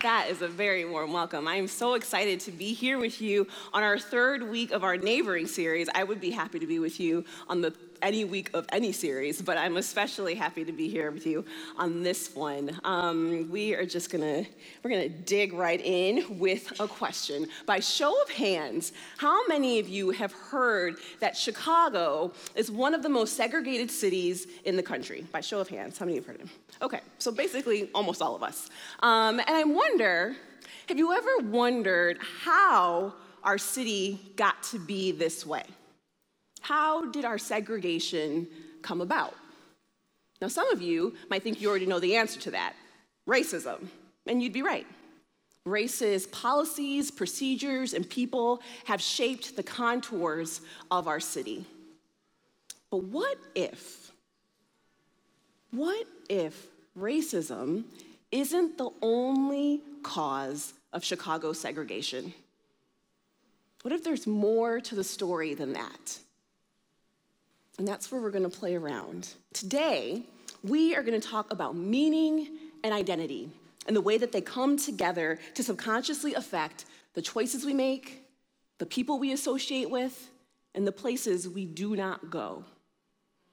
That is a very warm welcome. I am so excited to be here with you on our third week of our neighboring series. I would be happy to be with you on the any week of any series, but I'm especially happy to be here with you on this one. Um, we are just gonna we're gonna dig right in with a question. By show of hands, how many of you have heard that Chicago is one of the most segregated cities in the country? By show of hands, how many have heard it? Okay, so basically almost all of us. Um, and I wonder, have you ever wondered how our city got to be this way? How did our segregation come about? Now, some of you might think you already know the answer to that racism, and you'd be right. Racist policies, procedures, and people have shaped the contours of our city. But what if? What if racism isn't the only cause of Chicago segregation? What if there's more to the story than that? And that's where we're going to play around. Today, we are going to talk about meaning and identity and the way that they come together to subconsciously affect the choices we make, the people we associate with, and the places we do not go.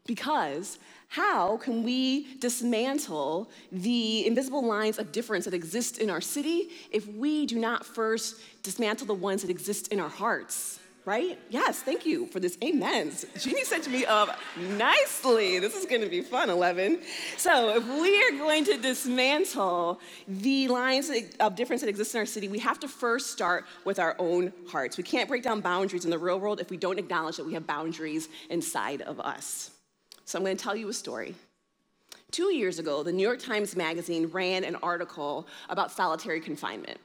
Because how can we dismantle the invisible lines of difference that exist in our city if we do not first dismantle the ones that exist in our hearts? Right? Yes, thank you for this amens. Jeannie set me up nicely. This is going to be fun, 11. So, if we are going to dismantle the lines of difference that exist in our city, we have to first start with our own hearts. We can't break down boundaries in the real world if we don't acknowledge that we have boundaries inside of us. So I'm going to tell you a story. Two years ago, the New York Times Magazine ran an article about solitary confinement.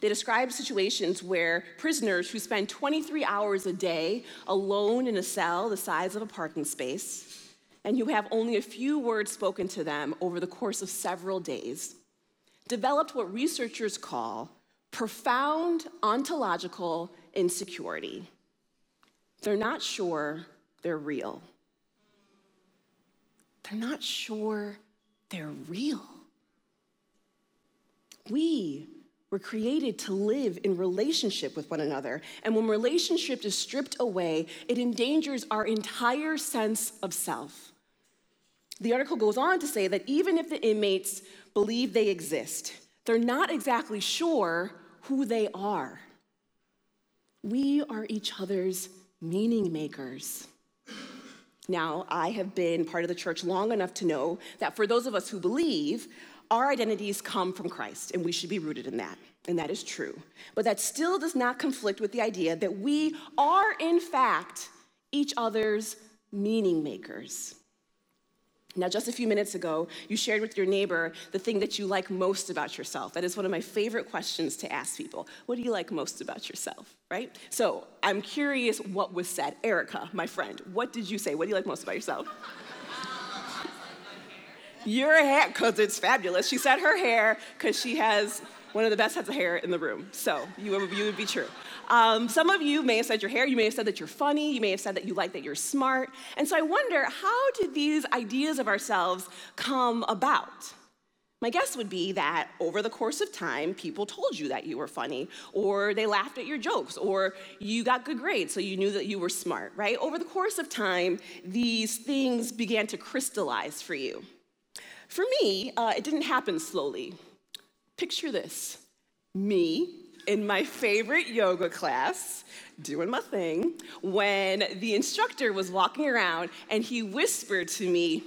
They describe situations where prisoners who spend 23 hours a day alone in a cell the size of a parking space and who have only a few words spoken to them over the course of several days developed what researchers call profound ontological insecurity. They're not sure they're real they're not sure they're real. We were created to live in relationship with one another. And when relationship is stripped away, it endangers our entire sense of self. The article goes on to say that even if the inmates believe they exist, they're not exactly sure who they are. We are each other's meaning makers. Now, I have been part of the church long enough to know that for those of us who believe, our identities come from Christ, and we should be rooted in that. And that is true. But that still does not conflict with the idea that we are, in fact, each other's meaning makers. Now, just a few minutes ago, you shared with your neighbor the thing that you like most about yourself. That is one of my favorite questions to ask people. What do you like most about yourself, right? So I'm curious what was said. Erica, my friend, what did you say? What do you like most about yourself? Your hair, because it's fabulous. She said her hair because she has one of the best heads of hair in the room. So you would, you would be true. Um, some of you may have said your hair, you may have said that you're funny, you may have said that you like that you're smart. And so I wonder, how did these ideas of ourselves come about? My guess would be that over the course of time, people told you that you were funny, or they laughed at your jokes, or you got good grades, so you knew that you were smart, right? Over the course of time, these things began to crystallize for you. For me, uh, it didn't happen slowly. Picture this me in my favorite yoga class, doing my thing, when the instructor was walking around and he whispered to me,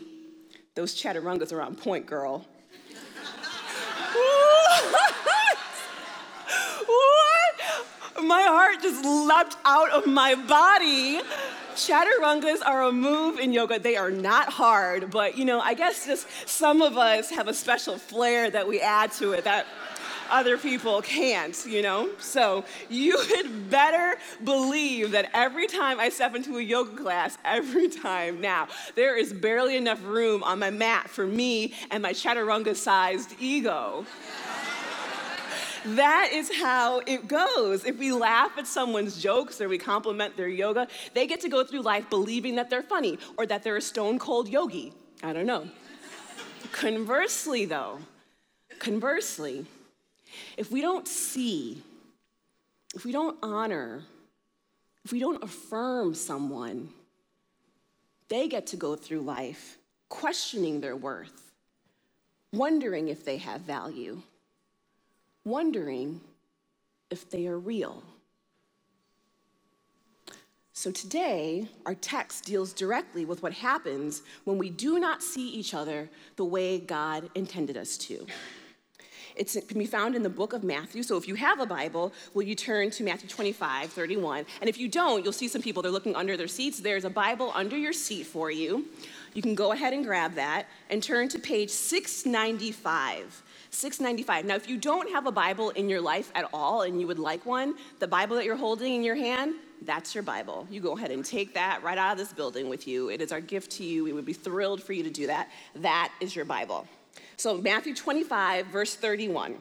Those chaturangas are on point, girl. what? My heart just leapt out of my body. Chaturangas are a move in yoga. They are not hard, but you know, I guess just some of us have a special flair that we add to it that other people can't, you know? So you had better believe that every time I step into a yoga class, every time now, there is barely enough room on my mat for me and my chaturanga sized ego. That is how it goes. If we laugh at someone's jokes or we compliment their yoga, they get to go through life believing that they're funny or that they're a stone cold yogi. I don't know. Conversely, though, conversely, If we don't see, if we don't honor, if we don't affirm someone, they get to go through life questioning their worth, wondering if they have value, wondering if they are real. So today, our text deals directly with what happens when we do not see each other the way God intended us to. It's, it can be found in the book of Matthew. So if you have a Bible, will you turn to Matthew 25, 31? And if you don't, you'll see some people, they're looking under their seats. There's a Bible under your seat for you. You can go ahead and grab that and turn to page 695. 695. Now, if you don't have a Bible in your life at all and you would like one, the Bible that you're holding in your hand, that's your Bible. You go ahead and take that right out of this building with you. It is our gift to you. We would be thrilled for you to do that. That is your Bible. So, Matthew 25, verse 31.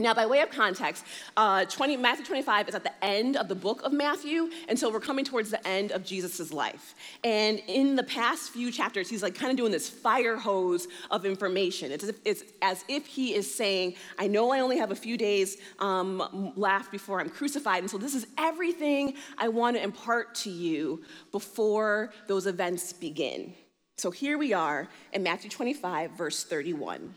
Now, by way of context, uh, 20, Matthew 25 is at the end of the book of Matthew, and so we're coming towards the end of Jesus' life. And in the past few chapters, he's like kind of doing this fire hose of information. It's as if, it's as if he is saying, I know I only have a few days um, left before I'm crucified, and so this is everything I want to impart to you before those events begin. So here we are in Matthew 25, verse 31.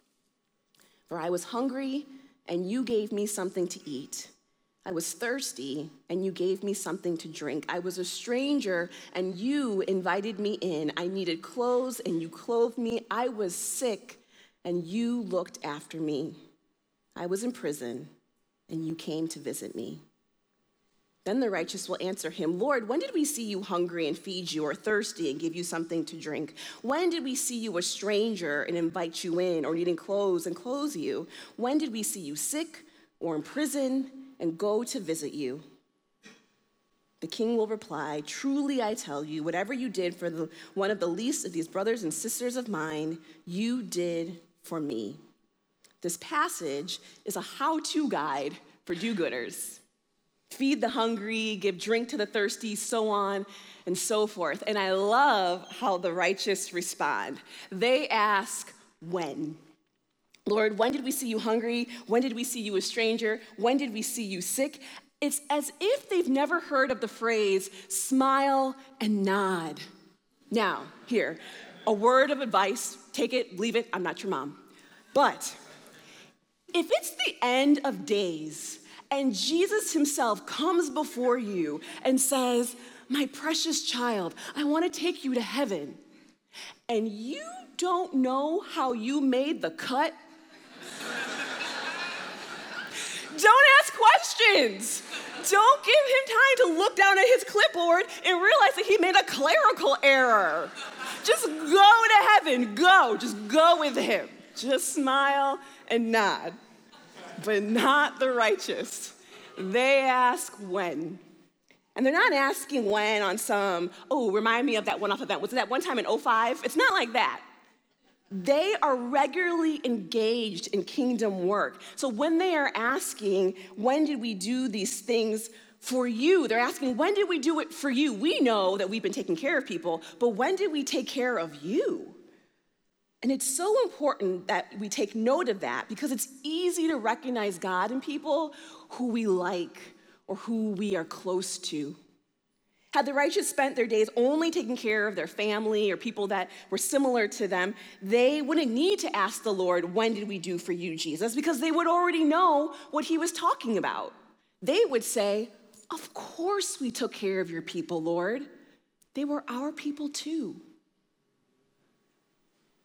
For I was hungry, and you gave me something to eat. I was thirsty, and you gave me something to drink. I was a stranger, and you invited me in. I needed clothes, and you clothed me. I was sick, and you looked after me. I was in prison, and you came to visit me. Then the righteous will answer him, Lord, when did we see you hungry and feed you, or thirsty and give you something to drink? When did we see you a stranger and invite you in, or needing clothes and clothe you? When did we see you sick or in prison and go to visit you? The king will reply, Truly I tell you, whatever you did for the, one of the least of these brothers and sisters of mine, you did for me. This passage is a how to guide for do gooders feed the hungry, give drink to the thirsty, so on and so forth. And I love how the righteous respond. They ask, When? Lord, when did we see you hungry? When did we see you a stranger? When did we see you sick? It's as if they've never heard of the phrase smile and nod. Now, here, a word of advice take it, leave it, I'm not your mom. But if it's the end of days and Jesus himself comes before you and says, My precious child, I want to take you to heaven. And you don't know how you made the cut? don't ask questions. Don't give him time to look down at his clipboard and realize that he made a clerical error. Just go to heaven. Go. Just go with him. Just smile and nod but not the righteous. They ask when. And they're not asking when on some, oh, remind me of that one off event. Was it that one time in 05? It's not like that. They are regularly engaged in kingdom work. So when they are asking, when did we do these things for you? They're asking, when did we do it for you? We know that we've been taking care of people, but when did we take care of you? And it's so important that we take note of that because it's easy to recognize God in people who we like or who we are close to. Had the righteous spent their days only taking care of their family or people that were similar to them, they wouldn't need to ask the Lord, When did we do for you, Jesus? because they would already know what he was talking about. They would say, Of course we took care of your people, Lord. They were our people too.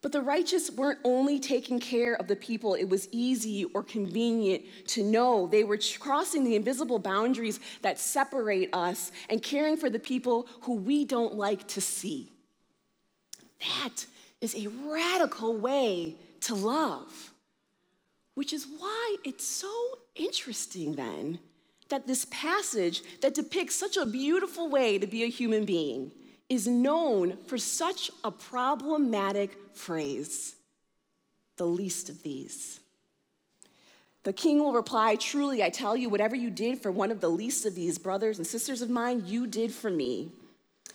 But the righteous weren't only taking care of the people it was easy or convenient to know. They were crossing the invisible boundaries that separate us and caring for the people who we don't like to see. That is a radical way to love. Which is why it's so interesting then that this passage that depicts such a beautiful way to be a human being is known for such a problematic phrase the least of these. The king will reply, Truly, I tell you, whatever you did for one of the least of these brothers and sisters of mine, you did for me.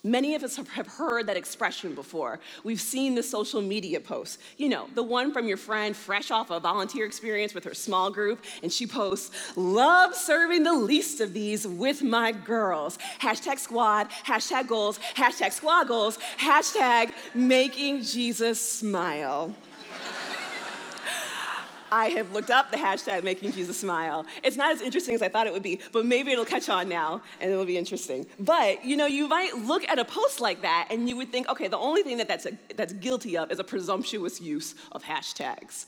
Many of us have heard that expression before. We've seen the social media posts. You know, the one from your friend fresh off a volunteer experience with her small group, and she posts, Love serving the least of these with my girls. Hashtag squad, hashtag goals, hashtag squad goals, hashtag making Jesus smile. I have looked up the hashtag making Jesus smile. It's not as interesting as I thought it would be, but maybe it'll catch on now and it'll be interesting. But you know, you might look at a post like that and you would think, okay, the only thing that that's, a, that's guilty of is a presumptuous use of hashtags.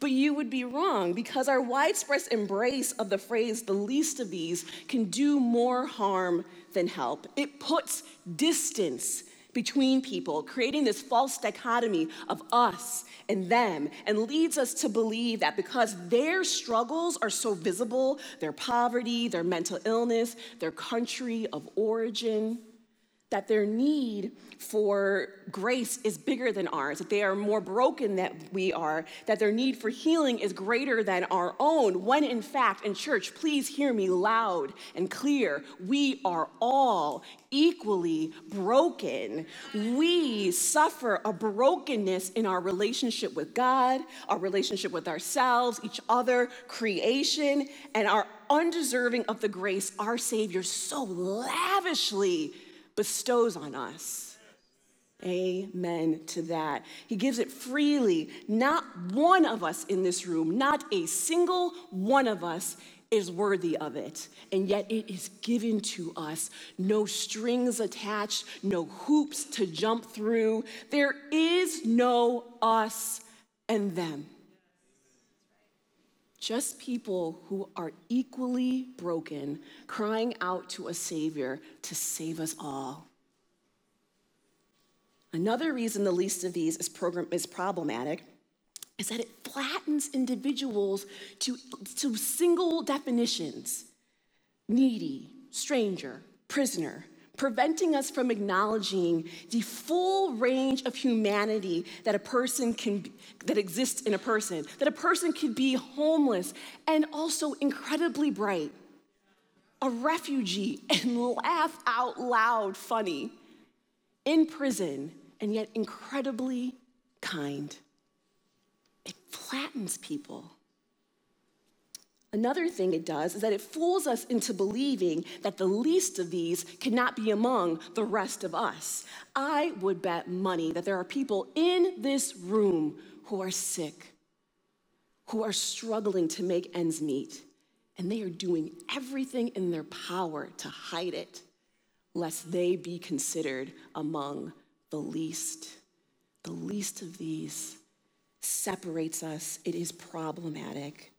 But you would be wrong because our widespread embrace of the phrase the least of these can do more harm than help. It puts distance between people, creating this false dichotomy of us and them, and leads us to believe that because their struggles are so visible their poverty, their mental illness, their country of origin that their need for grace is bigger than ours, that they are more broken than we are, that their need for healing is greater than our own, when in fact, in church, please hear me loud and clear, we are all equally broken. We suffer a brokenness in our relationship with God, our relationship with ourselves, each other, creation, and are undeserving of the grace our Savior so lavishly bestows on us. Amen to that. He gives it freely. Not one of us in this room, not a single one of us is worthy of it. And yet it is given to us. No strings attached, no hoops to jump through. There is no us and them. Just people who are equally broken, crying out to a Savior to save us all. Another reason the least of these is, program, is problematic is that it flattens individuals to, to single definitions needy, stranger, prisoner, preventing us from acknowledging the full range of humanity that a person can that exists in a person that a person could be homeless and also incredibly bright. A refugee and laugh out loud funny in prison and yet incredibly kind. It flattens people Another thing it does is that it fools us into believing that the least of these cannot be among the rest of us. I would bet money that there are people in this room who are sick, who are struggling to make ends meet, and they are doing everything in their power to hide it, lest they be considered among the least. The least of these separates us, it is problematic.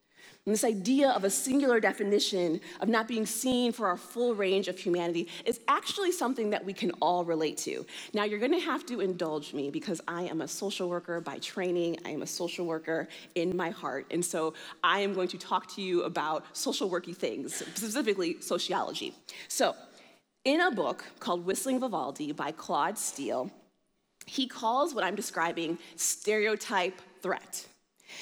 And this idea of a singular definition of not being seen for our full range of humanity is actually something that we can all relate to. Now, you're gonna have to indulge me because I am a social worker by training, I am a social worker in my heart. And so I am going to talk to you about social worky things, specifically sociology. So, in a book called Whistling Vivaldi by Claude Steele, he calls what I'm describing stereotype threat.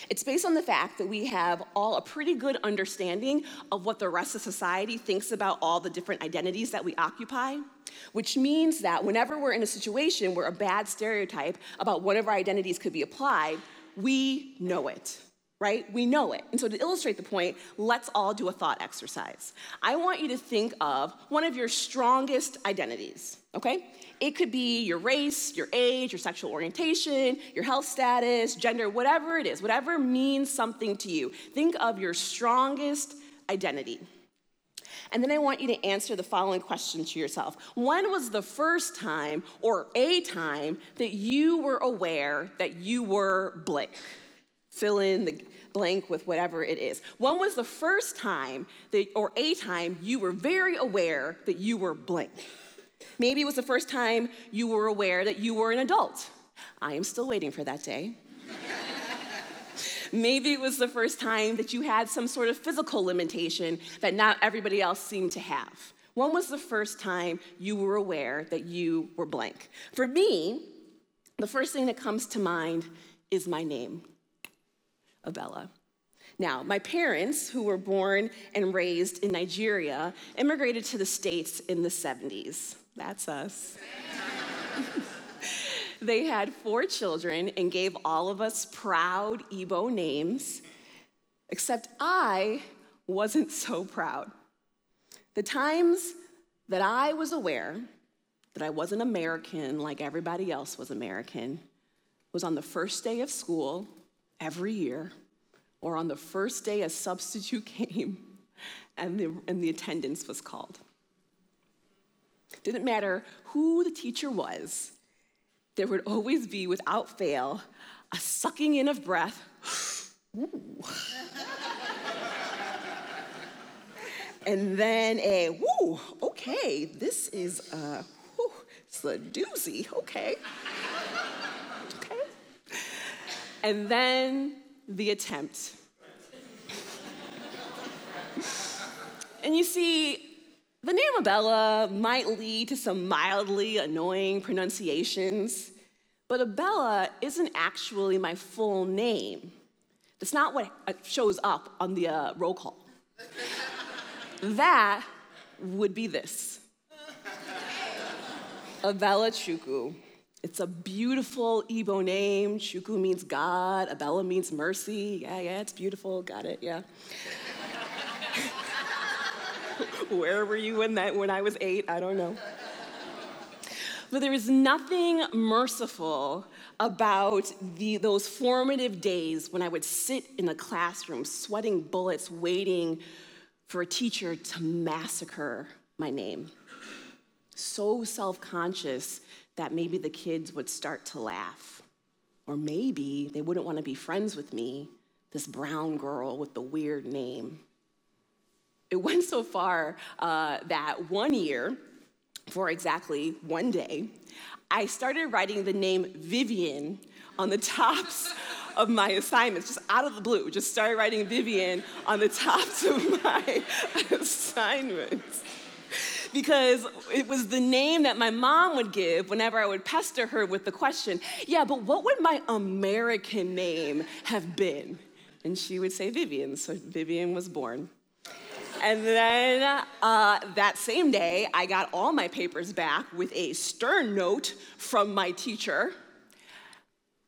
It's based on the fact that we have all a pretty good understanding of what the rest of society thinks about all the different identities that we occupy, which means that whenever we're in a situation where a bad stereotype about one of our identities could be applied, we know it right? We know it. And so, to illustrate the point, let's all do a thought exercise. I want you to think of one of your strongest identities, okay? It could be your race, your age, your sexual orientation, your health status, gender, whatever it is, whatever means something to you. Think of your strongest identity. And then I want you to answer the following question to yourself When was the first time or a time that you were aware that you were blank? Fill in the blank with whatever it is. When was the first time that, or a time you were very aware that you were blank? Maybe it was the first time you were aware that you were an adult. I am still waiting for that day. Maybe it was the first time that you had some sort of physical limitation that not everybody else seemed to have. When was the first time you were aware that you were blank? For me, the first thing that comes to mind is my name, Abella. Now, my parents, who were born and raised in Nigeria, immigrated to the States in the 70s. That's us. they had four children and gave all of us proud Igbo names, except I wasn't so proud. The times that I was aware that I wasn't American like everybody else was American was on the first day of school every year or on the first day a substitute came and the, and the attendance was called. Didn't matter who the teacher was, there would always be, without fail, a sucking in of breath. and then a, whoo, okay, this is a, whoo, it's a doozy, okay. okay. And then the attempt. and you see, the name Abella might lead to some mildly annoying pronunciations, but Abella isn't actually my full name. That's not what uh, shows up on the uh, roll call. that would be this Abella Chukwu. It's a beautiful Igbo name. Chukwu means God, Abella means mercy. Yeah, yeah, it's beautiful. Got it, yeah. Where were you when, that, when I was eight? I don't know. But there is nothing merciful about the, those formative days when I would sit in a classroom sweating bullets, waiting for a teacher to massacre my name. So self conscious that maybe the kids would start to laugh. Or maybe they wouldn't want to be friends with me, this brown girl with the weird name. It went so far uh, that one year, for exactly one day, I started writing the name Vivian on the tops of my assignments, just out of the blue. Just started writing Vivian on the tops of my assignments because it was the name that my mom would give whenever I would pester her with the question, yeah, but what would my American name have been? And she would say Vivian, so Vivian was born. And then uh, that same day, I got all my papers back with a stern note from my teacher.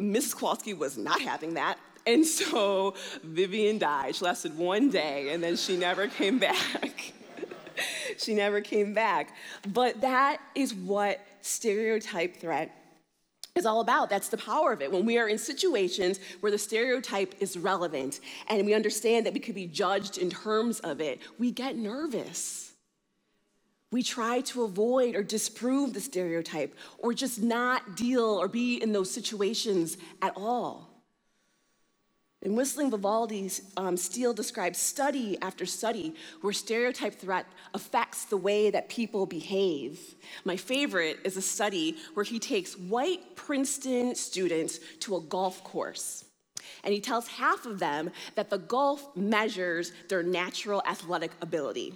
Mrs. Kowalski was not having that. And so Vivian died. She lasted one day and then she never came back. she never came back. But that is what stereotype threat is all about. That's the power of it. When we are in situations where the stereotype is relevant and we understand that we could be judged in terms of it, we get nervous. We try to avoid or disprove the stereotype or just not deal or be in those situations at all. In Whistling Vivaldi's um, Steele describes study after study where stereotype threat affects the way that people behave. My favorite is a study where he takes white Princeton students to a golf course. And he tells half of them that the golf measures their natural athletic ability.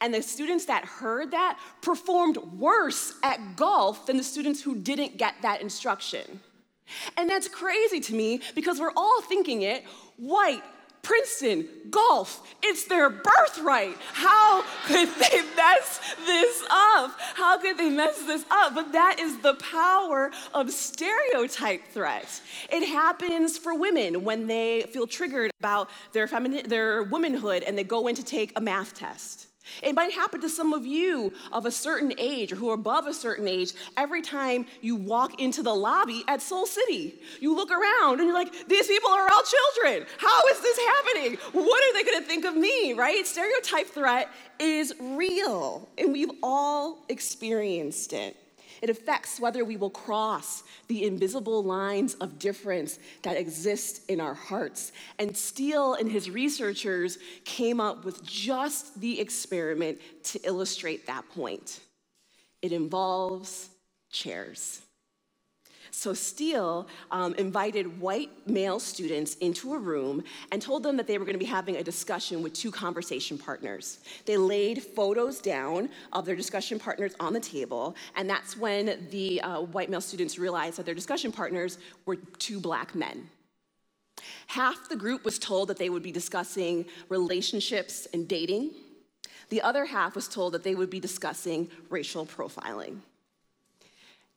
And the students that heard that performed worse at golf than the students who didn't get that instruction. And that's crazy to me because we're all thinking it white, Princeton, golf, it's their birthright. How could they mess this up? How could they mess this up? But that is the power of stereotype threat. It happens for women when they feel triggered about their, femini- their womanhood and they go in to take a math test. It might happen to some of you of a certain age or who are above a certain age every time you walk into the lobby at Soul City. You look around and you're like, these people are all children. How is this happening? What are they going to think of me, right? Stereotype threat is real, and we've all experienced it. It affects whether we will cross the invisible lines of difference that exist in our hearts. And Steele and his researchers came up with just the experiment to illustrate that point. It involves chairs. So Steele um, invited white male students into a room and told them that they were going to be having a discussion with two conversation partners. They laid photos down of their discussion partners on the table, and that's when the uh, white male students realized that their discussion partners were two black men. Half the group was told that they would be discussing relationships and dating. The other half was told that they would be discussing racial profiling.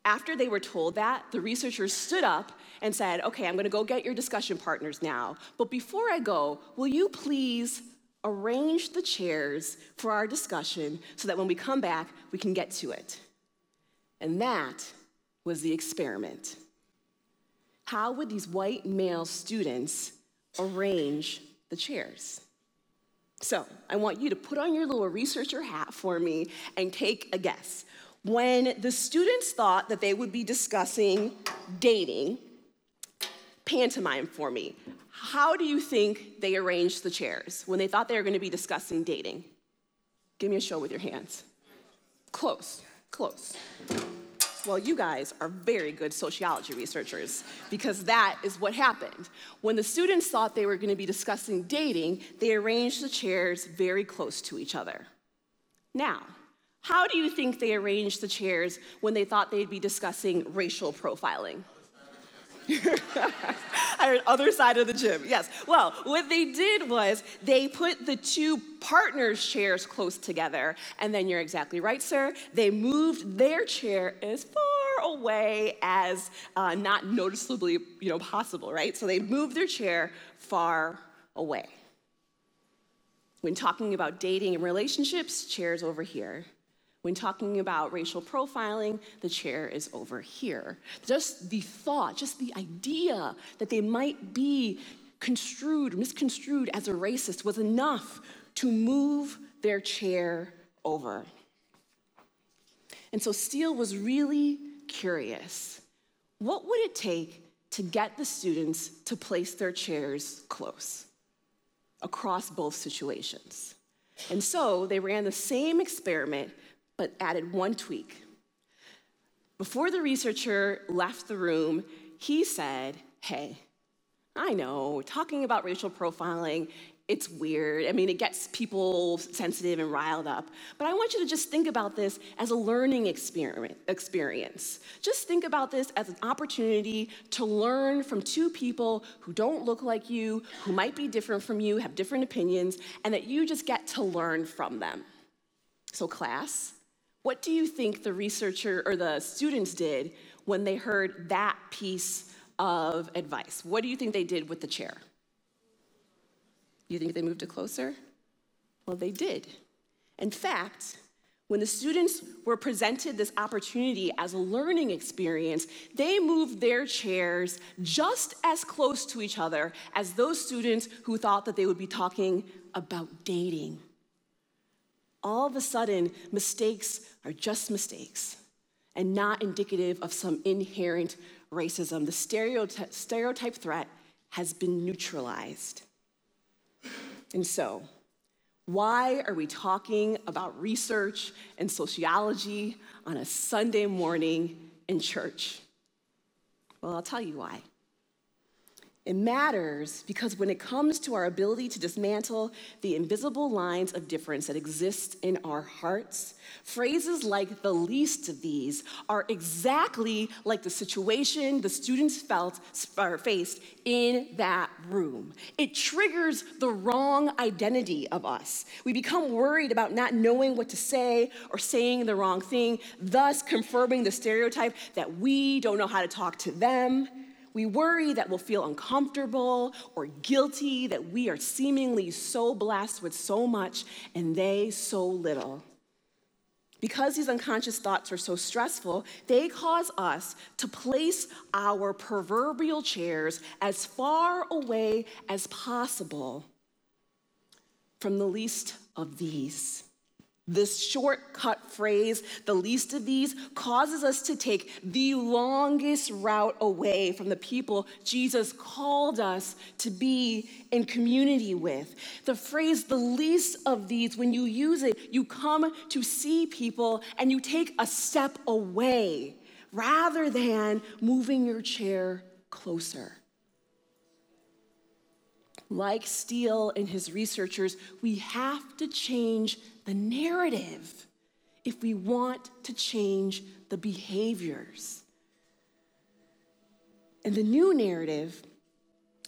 After they were told that, the researchers stood up and said, Okay, I'm gonna go get your discussion partners now. But before I go, will you please arrange the chairs for our discussion so that when we come back, we can get to it? And that was the experiment. How would these white male students arrange the chairs? So, I want you to put on your little researcher hat for me and take a guess. When the students thought that they would be discussing dating, pantomime for me. How do you think they arranged the chairs when they thought they were going to be discussing dating? Give me a show with your hands. Close, close. Well, you guys are very good sociology researchers because that is what happened. When the students thought they were going to be discussing dating, they arranged the chairs very close to each other. Now, how do you think they arranged the chairs when they thought they'd be discussing racial profiling? other side of the gym, yes. Well, what they did was they put the two partners' chairs close together, and then you're exactly right, sir. They moved their chair as far away as uh, not noticeably, you know, possible, right? So they moved their chair far away. When talking about dating and relationships, chairs over here. When talking about racial profiling, the chair is over here. Just the thought, just the idea that they might be construed, misconstrued as a racist was enough to move their chair over. And so Steele was really curious. What would it take to get the students to place their chairs close across both situations? And so they ran the same experiment but added one tweak. Before the researcher left the room, he said, Hey, I know, talking about racial profiling, it's weird. I mean, it gets people sensitive and riled up. But I want you to just think about this as a learning experience. Just think about this as an opportunity to learn from two people who don't look like you, who might be different from you, have different opinions, and that you just get to learn from them. So, class, what do you think the researcher or the students did when they heard that piece of advice? What do you think they did with the chair? You think they moved it closer? Well, they did. In fact, when the students were presented this opportunity as a learning experience, they moved their chairs just as close to each other as those students who thought that they would be talking about dating all of a sudden, mistakes are just mistakes and not indicative of some inherent racism. The stereotype, stereotype threat has been neutralized. And so, why are we talking about research and sociology on a Sunday morning in church? Well, I'll tell you why. It matters because when it comes to our ability to dismantle the invisible lines of difference that exist in our hearts, phrases like the least of these are exactly like the situation the students felt or faced in that room. It triggers the wrong identity of us. We become worried about not knowing what to say or saying the wrong thing, thus confirming the stereotype that we don't know how to talk to them we worry that we'll feel uncomfortable or guilty that we are seemingly so blessed with so much and they so little. Because these unconscious thoughts are so stressful, they cause us to place our proverbial chairs as far away as possible from the least of these. This shortcut phrase, the least of these, causes us to take the longest route away from the people Jesus called us to be in community with. The phrase, the least of these, when you use it, you come to see people and you take a step away rather than moving your chair closer. Like Steele and his researchers, we have to change the narrative if we want to change the behaviors. And the new narrative,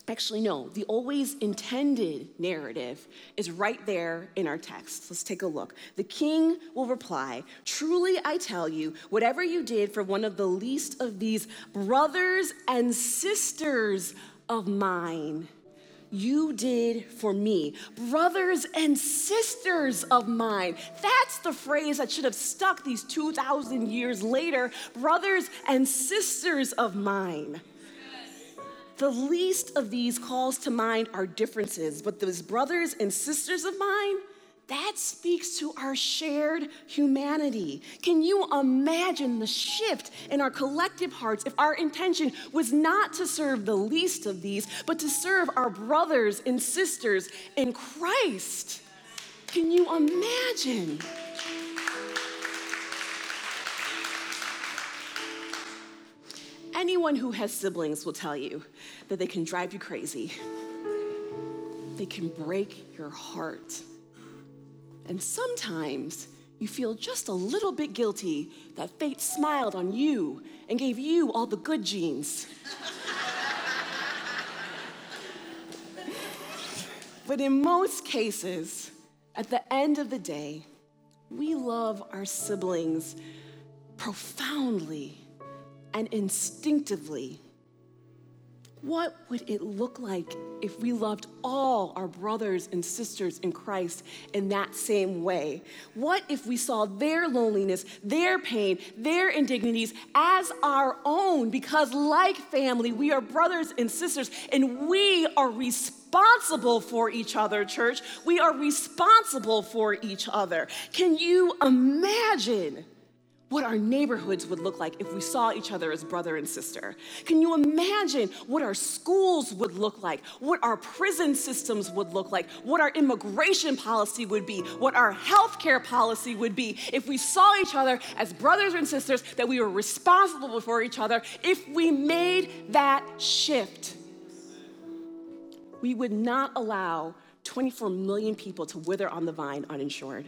actually, no, the always intended narrative is right there in our text. Let's take a look. The king will reply Truly, I tell you, whatever you did for one of the least of these brothers and sisters of mine, you did for me. Brothers and sisters of mine. That's the phrase that should have stuck these 2,000 years later. Brothers and sisters of mine. The least of these calls to mind our differences, but those brothers and sisters of mine, that speaks to our shared humanity. Can you imagine the shift in our collective hearts if our intention was not to serve the least of these, but to serve our brothers and sisters in Christ? Can you imagine? Anyone who has siblings will tell you that they can drive you crazy. They can break your heart. And sometimes you feel just a little bit guilty that fate smiled on you and gave you all the good genes. but in most cases, at the end of the day, we love our siblings profoundly and instinctively what would it look like if we loved all our brothers and sisters in Christ in that same way? What if we saw their loneliness, their pain, their indignities as our own? Because, like family, we are brothers and sisters, and we are responsible for each other, church. We are responsible for each other. Can you imagine? What our neighborhoods would look like if we saw each other as brother and sister. Can you imagine what our schools would look like, what our prison systems would look like, what our immigration policy would be, what our healthcare policy would be if we saw each other as brothers and sisters, that we were responsible for each other, if we made that shift? We would not allow 24 million people to wither on the vine uninsured.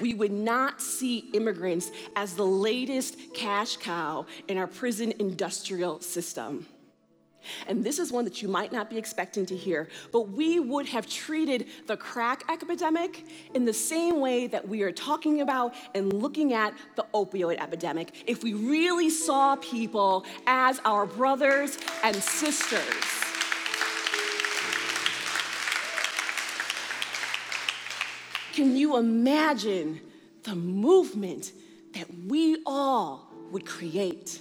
We would not see immigrants as the latest cash cow in our prison industrial system. And this is one that you might not be expecting to hear, but we would have treated the crack epidemic in the same way that we are talking about and looking at the opioid epidemic if we really saw people as our brothers and sisters. Can you imagine the movement that we all would create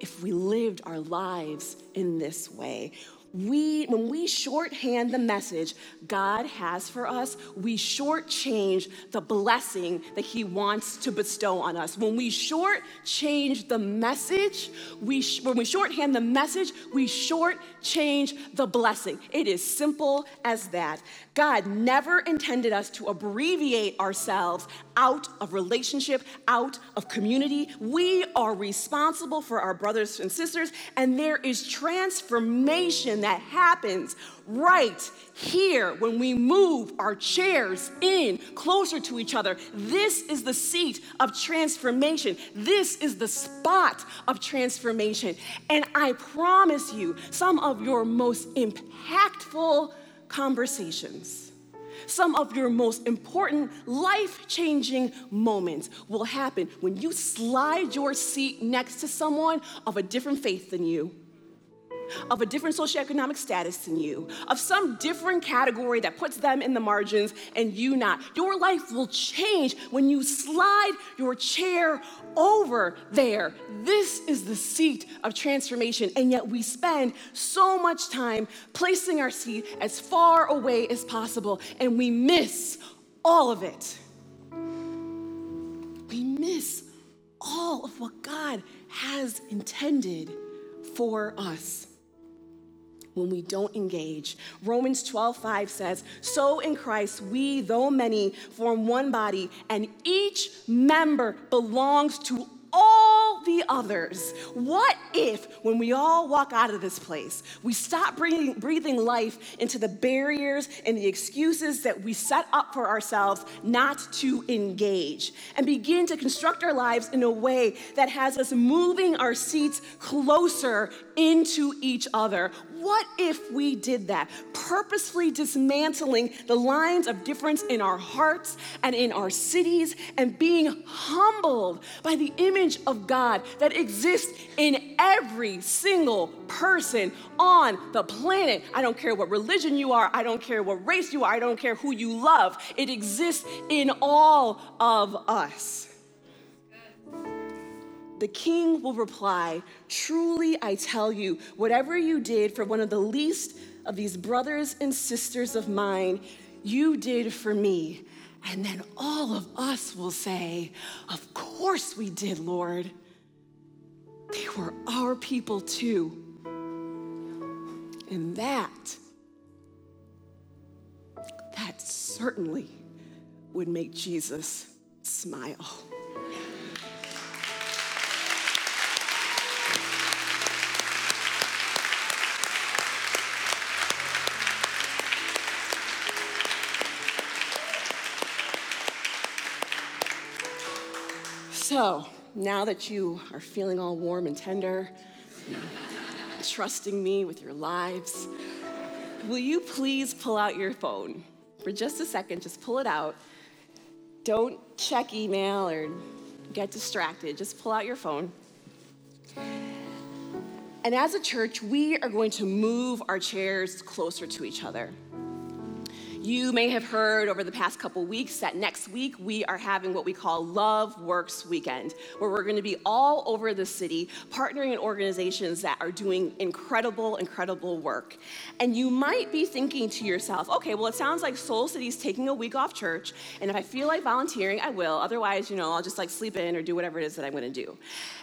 if we lived our lives in this way? We, when we shorthand the message God has for us, we shortchange the blessing that He wants to bestow on us. When we shortchange the message, we sh- when we shorthand the message, we shortchange the blessing. It is simple as that. God never intended us to abbreviate ourselves out of relationship, out of community. We are responsible for our brothers and sisters, and there is transformation that happens right here when we move our chairs in closer to each other. This is the seat of transformation. This is the spot of transformation. And I promise you, some of your most impactful conversations, some of your most important life changing moments will happen when you slide your seat next to someone of a different faith than you of a different socioeconomic status than you, of some different category that puts them in the margins and you not. Your life will change when you slide your chair over there. This is the seat of transformation, and yet we spend so much time placing our seat as far away as possible, and we miss all of it. We miss all of what God has intended for us when we don't engage. Romans 12, 5 says, So in Christ we, though many, form one body, and each member belongs to all the others. What if, when we all walk out of this place, we stop breathing, breathing life into the barriers and the excuses that we set up for ourselves not to engage and begin to construct our lives in a way that has us moving our seats closer into each other? What if we did that? Purposefully dismantling the lines of difference in our hearts and in our cities and being humbled by the image of God that exists in every single person on the planet. I don't care what religion you are, I don't care what race you are, I don't care who you love. It exists in all of us. The king will reply, Truly I tell you, whatever you did for one of the least of these brothers and sisters of mine, you did for me. And then all of us will say, Of course we did, Lord. They were our people too. And that, that certainly would make Jesus smile. So, now that you are feeling all warm and tender, trusting me with your lives, will you please pull out your phone for just a second? Just pull it out. Don't check email or get distracted. Just pull out your phone. And as a church, we are going to move our chairs closer to each other. You may have heard over the past couple weeks that next week we are having what we call Love Works Weekend, where we're going to be all over the city partnering in organizations that are doing incredible, incredible work. And you might be thinking to yourself, okay, well, it sounds like Soul City's taking a week off church, and if I feel like volunteering, I will. Otherwise, you know, I'll just like sleep in or do whatever it is that I'm going to do.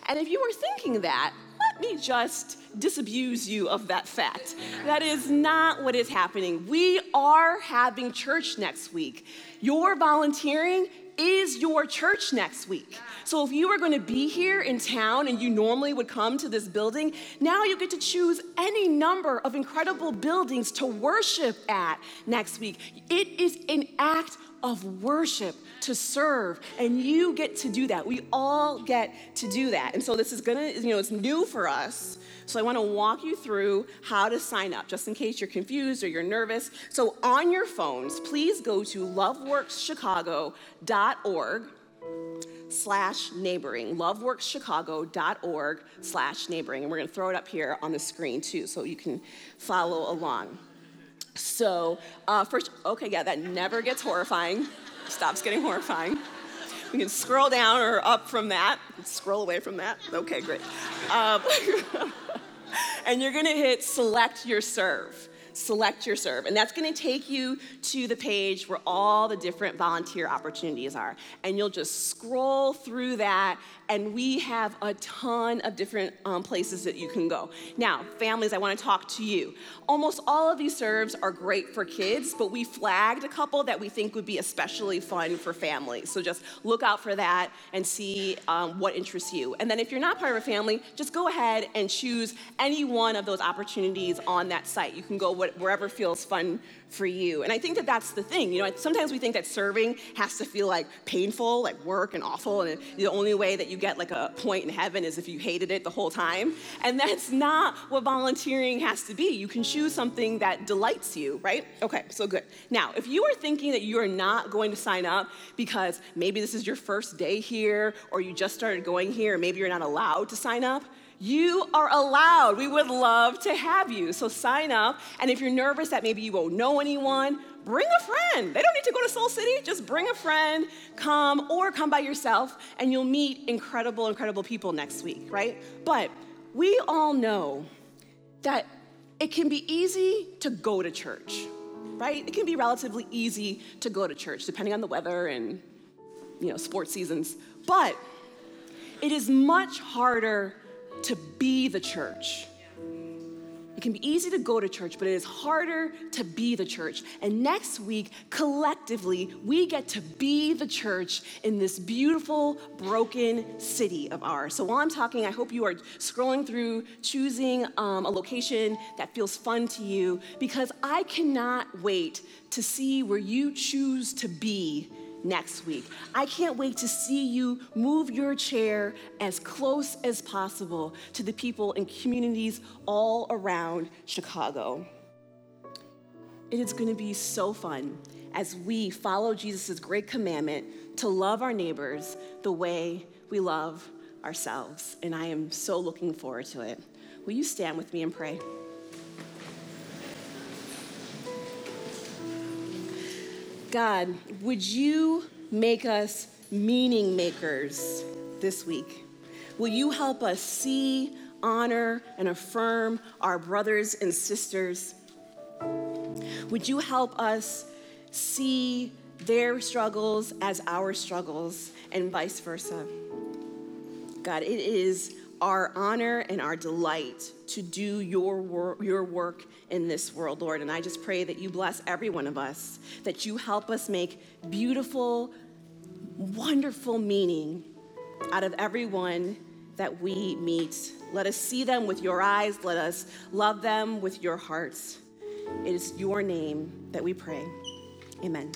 And if you were thinking that, let me just disabuse you of that fact. That is not what is happening. We are having church next week. Your volunteering is your church next week. So if you are going to be here in town and you normally would come to this building, now you get to choose any number of incredible buildings to worship at next week. It is an act of worship to serve, and you get to do that. We all get to do that. And so this is gonna, you know, it's new for us. So I wanna walk you through how to sign up, just in case you're confused or you're nervous. So on your phones, please go to loveworkschicago.org slash neighboring, loveworkschicago.org slash neighboring. And we're gonna throw it up here on the screen too, so you can follow along. So, uh, first, okay, yeah, that never gets horrifying. Stops getting horrifying. We can scroll down or up from that. Scroll away from that. Okay, great. Um, and you're gonna hit select your serve select your serve. And that's gonna take you to the page where all the different volunteer opportunities are. And you'll just scroll through that, and we have a ton of different um, places that you can go. Now, families, I wanna talk to you. Almost all of these serves are great for kids, but we flagged a couple that we think would be especially fun for families. So just look out for that and see um, what interests you. And then if you're not part of a family, just go ahead and choose any one of those opportunities on that site. You can go wherever feels fun for you. And I think that that's the thing. You know, sometimes we think that serving has to feel like painful, like work and awful, and the only way that you get like a point in heaven is if you hated it the whole time. And that's not what volunteering has to be. You can choose something that delights you, right? Okay, so good. Now, if you are thinking that you are not going to sign up because maybe this is your first day here, or you just started going here, maybe you're not allowed to sign up, you are allowed. We would love to have you. So sign up. And if you're nervous that maybe you won't know anyone, bring a friend. They don't need to go to Soul City. Just bring a friend, come, or come by yourself, and you'll meet incredible, incredible people next week, right? But we all know that it can be easy to go to church, right? It can be relatively easy to go to church, depending on the weather and you know sports seasons. But it is much harder to be the church. It can be easy to go to church, but it is harder to be the church. And next week, collectively, we get to be the church in this beautiful, broken city of ours. So while I'm talking, I hope you are scrolling through, choosing um, a location that feels fun to you, because I cannot wait to see where you choose to be next week. I can't wait to see you move your chair as close as possible to the people and communities all around Chicago. It is going to be so fun as we follow Jesus' great commandment to love our neighbors the way we love ourselves. And I am so looking forward to it. Will you stand with me and pray? God, would you make us meaning makers this week? Will you help us see, honor, and affirm our brothers and sisters? Would you help us see their struggles as our struggles and vice versa? God, it is our honor and our delight to do your, wor- your work in this world, Lord. And I just pray that you bless every one of us, that you help us make beautiful, wonderful meaning out of everyone that we meet. Let us see them with your eyes, let us love them with your hearts. It is your name that we pray. Amen.